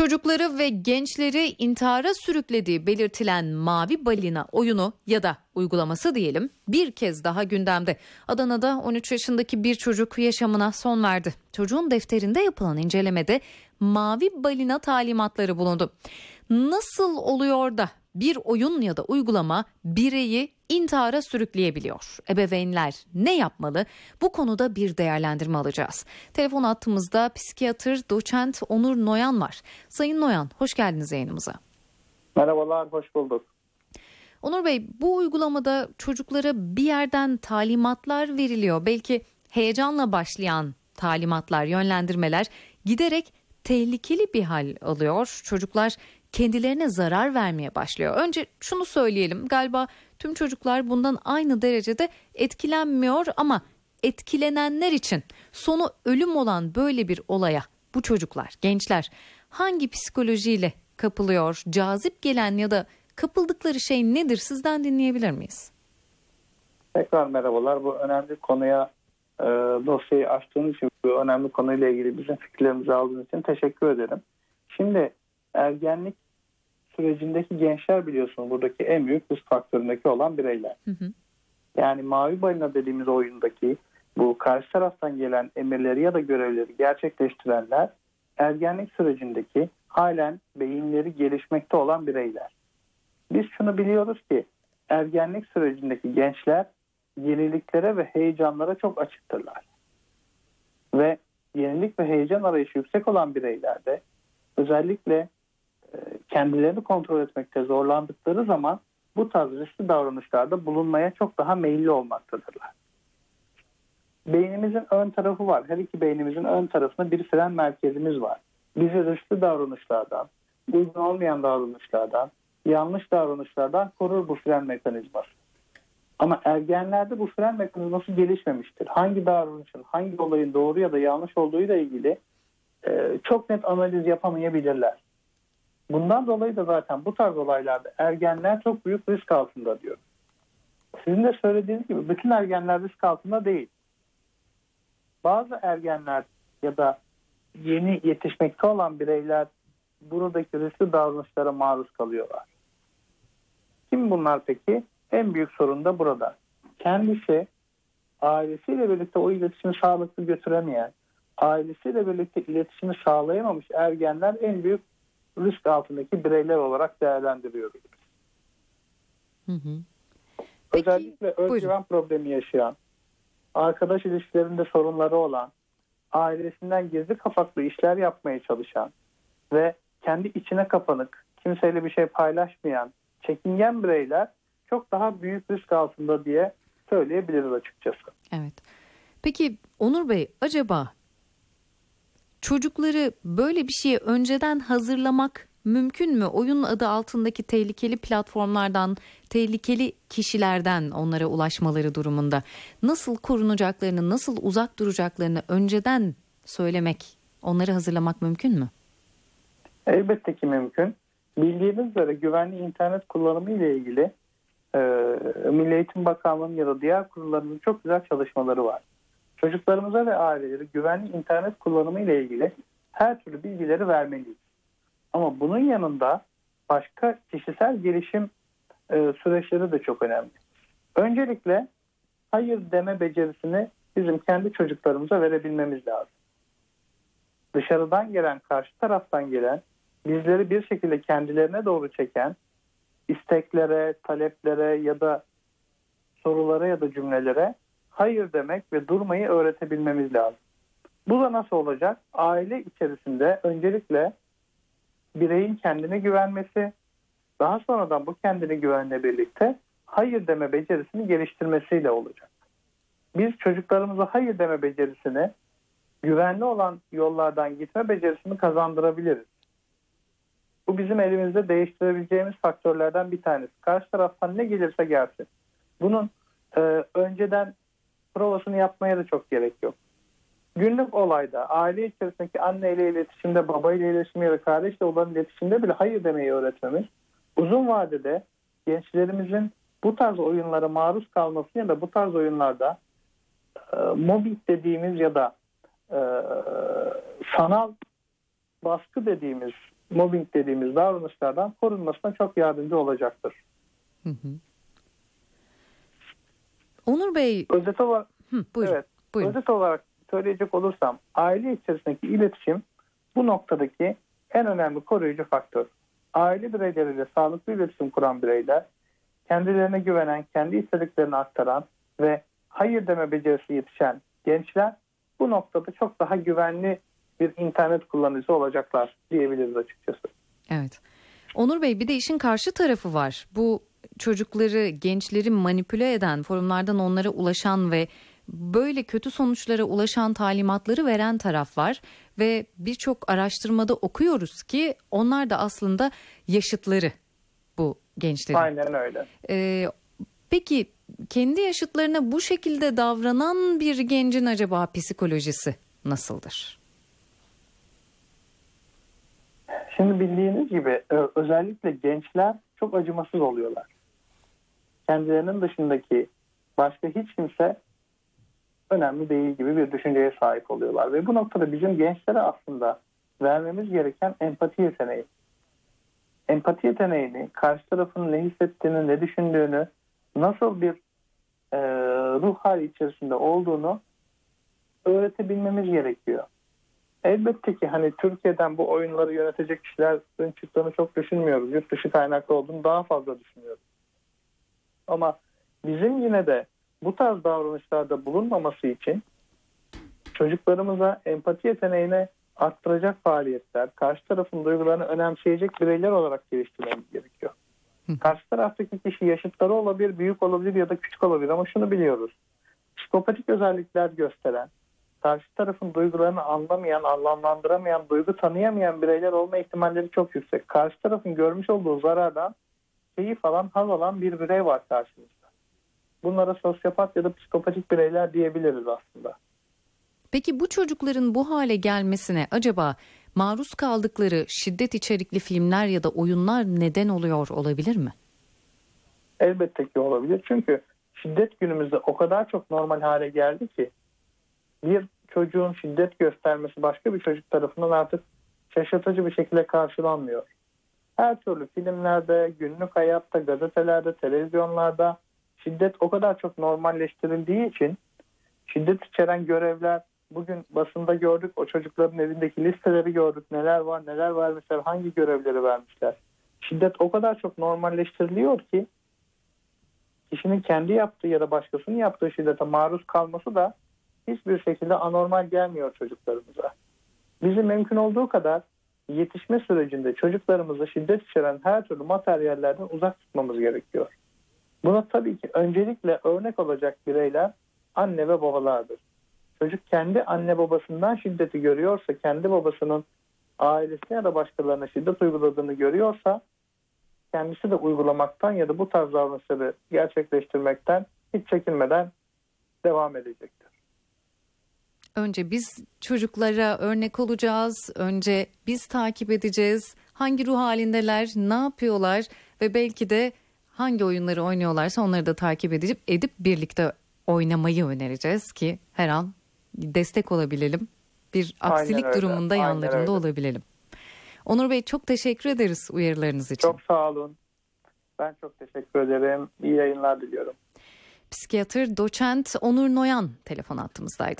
Çocukları ve gençleri intihara sürüklediği belirtilen Mavi Balina oyunu ya da uygulaması diyelim bir kez daha gündemde. Adana'da 13 yaşındaki bir çocuk yaşamına son verdi. Çocuğun defterinde yapılan incelemede Mavi Balina talimatları bulundu. Nasıl oluyor da bir oyun ya da uygulama bireyi intihara sürükleyebiliyor. Ebeveynler ne yapmalı? Bu konuda bir değerlendirme alacağız. Telefon attığımızda psikiyatr doçent Onur Noyan var. Sayın Noyan hoş geldiniz yayınımıza. Merhabalar, hoş bulduk. Onur Bey bu uygulamada çocuklara bir yerden talimatlar veriliyor. Belki heyecanla başlayan talimatlar, yönlendirmeler giderek tehlikeli bir hal alıyor. Çocuklar kendilerine zarar vermeye başlıyor. Önce şunu söyleyelim galiba tüm çocuklar bundan aynı derecede etkilenmiyor ama etkilenenler için sonu ölüm olan böyle bir olaya bu çocuklar, gençler hangi psikolojiyle kapılıyor, cazip gelen ya da kapıldıkları şey nedir sizden dinleyebilir miyiz? Tekrar merhabalar. Bu önemli konuya e, dosyayı açtığınız için bu önemli konuyla ilgili bizim fikirlerimizi aldığınız için teşekkür ederim. Şimdi ergenlik sürecindeki gençler biliyorsunuz buradaki en büyük risk faktöründeki olan bireyler. Hı hı. Yani mavi balina dediğimiz oyundaki bu karşı taraftan gelen emirleri ya da görevleri gerçekleştirenler ergenlik sürecindeki halen beyinleri gelişmekte olan bireyler. Biz şunu biliyoruz ki ergenlik sürecindeki gençler yeniliklere ve heyecanlara çok açıktırlar. Ve yenilik ve heyecan arayışı yüksek olan bireylerde özellikle kendilerini kontrol etmekte zorlandıkları zaman bu tarz riskli davranışlarda bulunmaya çok daha meyilli olmaktadırlar. Beynimizin ön tarafı var. Her iki beynimizin ön tarafında bir fren merkezimiz var. Bizi riskli davranışlardan, uygun olmayan davranışlardan, yanlış davranışlardan korur bu fren mekanizması. Ama ergenlerde bu fren mekanizması gelişmemiştir. Hangi davranışın, hangi olayın doğru ya da yanlış olduğuyla ilgili e, çok net analiz yapamayabilirler. Bundan dolayı da zaten bu tarz olaylarda ergenler çok büyük risk altında diyor. Sizin de söylediğiniz gibi bütün ergenler risk altında değil. Bazı ergenler ya da yeni yetişmekte olan bireyler buradaki riskli davranışlara maruz kalıyorlar. Kim bunlar peki? En büyük sorun da burada. Kendisi ailesiyle birlikte o iletişimi sağlıklı götüremeyen, ailesiyle birlikte iletişimi sağlayamamış ergenler en büyük risk altındaki bireyler olarak değerlendiriyoruz. Hı hı. Peki, Özellikle özgüven problemi yaşayan, arkadaş ilişkilerinde sorunları olan, ailesinden gizli kapaklı işler yapmaya çalışan ve kendi içine kapanık, kimseyle bir şey paylaşmayan, çekingen bireyler çok daha büyük risk altında diye söyleyebiliriz açıkçası. Evet. Peki Onur Bey acaba çocukları böyle bir şeye önceden hazırlamak mümkün mü? Oyun adı altındaki tehlikeli platformlardan, tehlikeli kişilerden onlara ulaşmaları durumunda nasıl korunacaklarını, nasıl uzak duracaklarını önceden söylemek, onları hazırlamak mümkün mü? Elbette ki mümkün. Bildiğiniz üzere güvenli internet kullanımı ile ilgili e, Milli Eğitim Bakanlığı'nın ya da diğer kurullarının çok güzel çalışmaları var. Çocuklarımıza ve aileleri güvenli internet kullanımı ile ilgili her türlü bilgileri vermeliyiz. Ama bunun yanında başka kişisel gelişim e, süreçleri de çok önemli. Öncelikle hayır deme becerisini bizim kendi çocuklarımıza verebilmemiz lazım. Dışarıdan gelen, karşı taraftan gelen, bizleri bir şekilde kendilerine doğru çeken isteklere, taleplere ya da sorulara ya da cümlelere hayır demek ve durmayı öğretebilmemiz lazım. Bu da nasıl olacak? Aile içerisinde öncelikle bireyin kendine güvenmesi, daha sonradan bu kendine güvenle birlikte hayır deme becerisini geliştirmesiyle olacak. Biz çocuklarımıza hayır deme becerisini güvenli olan yollardan gitme becerisini kazandırabiliriz. Bu bizim elimizde değiştirebileceğimiz faktörlerden bir tanesi. Karşı taraftan ne gelirse gelsin. Bunun e, önceden provasını yapmaya da çok gerek yok. Günlük olayda aile içerisindeki anne ile iletişimde, baba ile iletişimde ya da kardeşle olan iletişimde bile hayır demeyi öğretmemiz uzun vadede gençlerimizin bu tarz oyunlara maruz kalması ya da bu tarz oyunlarda e, mobbing dediğimiz ya da e, sanal baskı dediğimiz, mobbing dediğimiz davranışlardan korunmasına çok yardımcı olacaktır. Hı hı. Onur Bey, Özet olarak, hı, buyurun. evet, buyurun. özet olarak söyleyecek olursam aile içerisindeki iletişim bu noktadaki en önemli koruyucu faktör. Aile bireyleriyle sağlıklı iletişim kuran bireyler kendilerine güvenen, kendi istediklerini aktaran ve hayır deme becerisi yetişen gençler bu noktada çok daha güvenli bir internet kullanıcısı olacaklar diyebiliriz açıkçası. Evet. Onur Bey bir de işin karşı tarafı var. Bu çocukları, gençleri manipüle eden, forumlardan onlara ulaşan ve böyle kötü sonuçlara ulaşan talimatları veren taraf var ve birçok araştırmada okuyoruz ki onlar da aslında yaşıtları bu gençlerin. Aynen öyle. Ee, peki kendi yaşıtlarına bu şekilde davranan bir gencin acaba psikolojisi nasıldır? Şimdi bildiğiniz gibi özellikle gençler çok acımasız oluyorlar. Kendilerinin dışındaki başka hiç kimse önemli değil gibi bir düşünceye sahip oluyorlar. Ve bu noktada bizim gençlere aslında vermemiz gereken empati yeteneği. Empati yeteneğini, karşı tarafın ne hissettiğini, ne düşündüğünü, nasıl bir e, ruh hali içerisinde olduğunu öğretebilmemiz gerekiyor. Elbette ki hani Türkiye'den bu oyunları yönetecek kişilerin çıktığını çok düşünmüyoruz. Yurt dışı kaynaklı olduğunu daha fazla düşünüyoruz. Ama bizim yine de bu tarz davranışlarda bulunmaması için çocuklarımıza empati yeteneğine arttıracak faaliyetler, karşı tarafın duygularını önemseyecek bireyler olarak geliştirmemiz gerekiyor. Hı. Karşı taraftaki kişi yaşıtları olabilir, büyük olabilir ya da küçük olabilir ama şunu biliyoruz. Psikopatik özellikler gösteren, karşı tarafın duygularını anlamayan, anlamlandıramayan, duygu tanıyamayan bireyler olma ihtimalleri çok yüksek. Karşı tarafın görmüş olduğu zarardan keyif alan, haz alan bir birey var karşımızda. Bunlara sosyopat ya da psikopatik bireyler diyebiliriz aslında. Peki bu çocukların bu hale gelmesine acaba maruz kaldıkları şiddet içerikli filmler ya da oyunlar neden oluyor olabilir mi? Elbette ki olabilir. Çünkü şiddet günümüzde o kadar çok normal hale geldi ki bir çocuğun şiddet göstermesi başka bir çocuk tarafından artık şaşırtıcı bir şekilde karşılanmıyor. Her türlü filmlerde, günlük hayatta, gazetelerde, televizyonlarda şiddet o kadar çok normalleştirildiği için şiddet içeren görevler bugün basında gördük o çocukların evindeki listeleri gördük neler var neler vermişler hangi görevleri vermişler. Şiddet o kadar çok normalleştiriliyor ki kişinin kendi yaptığı ya da başkasının yaptığı şiddete maruz kalması da hiçbir şekilde anormal gelmiyor çocuklarımıza. Bizim mümkün olduğu kadar yetişme sürecinde çocuklarımızı şiddet içeren her türlü materyallerden uzak tutmamız gerekiyor. Buna tabii ki öncelikle örnek olacak bireyler anne ve babalardır. Çocuk kendi anne babasından şiddeti görüyorsa, kendi babasının ailesine ya da başkalarına şiddet uyguladığını görüyorsa kendisi de uygulamaktan ya da bu tarz davranışları gerçekleştirmekten hiç çekinmeden devam edecektir. Önce biz çocuklara örnek olacağız. Önce biz takip edeceğiz. Hangi ruh halindeler, ne yapıyorlar ve belki de hangi oyunları oynuyorlarsa onları da takip edip edip birlikte oynamayı önereceğiz ki her an destek olabilelim. Bir aksilik öyle, durumunda aynen yanlarında öyle. olabilelim. Onur Bey çok teşekkür ederiz uyarılarınız için. Çok sağ olun. Ben çok teşekkür ederim. İyi yayınlar diliyorum. Psikiyatr doçent Onur Noyan telefon attığımızdaydı.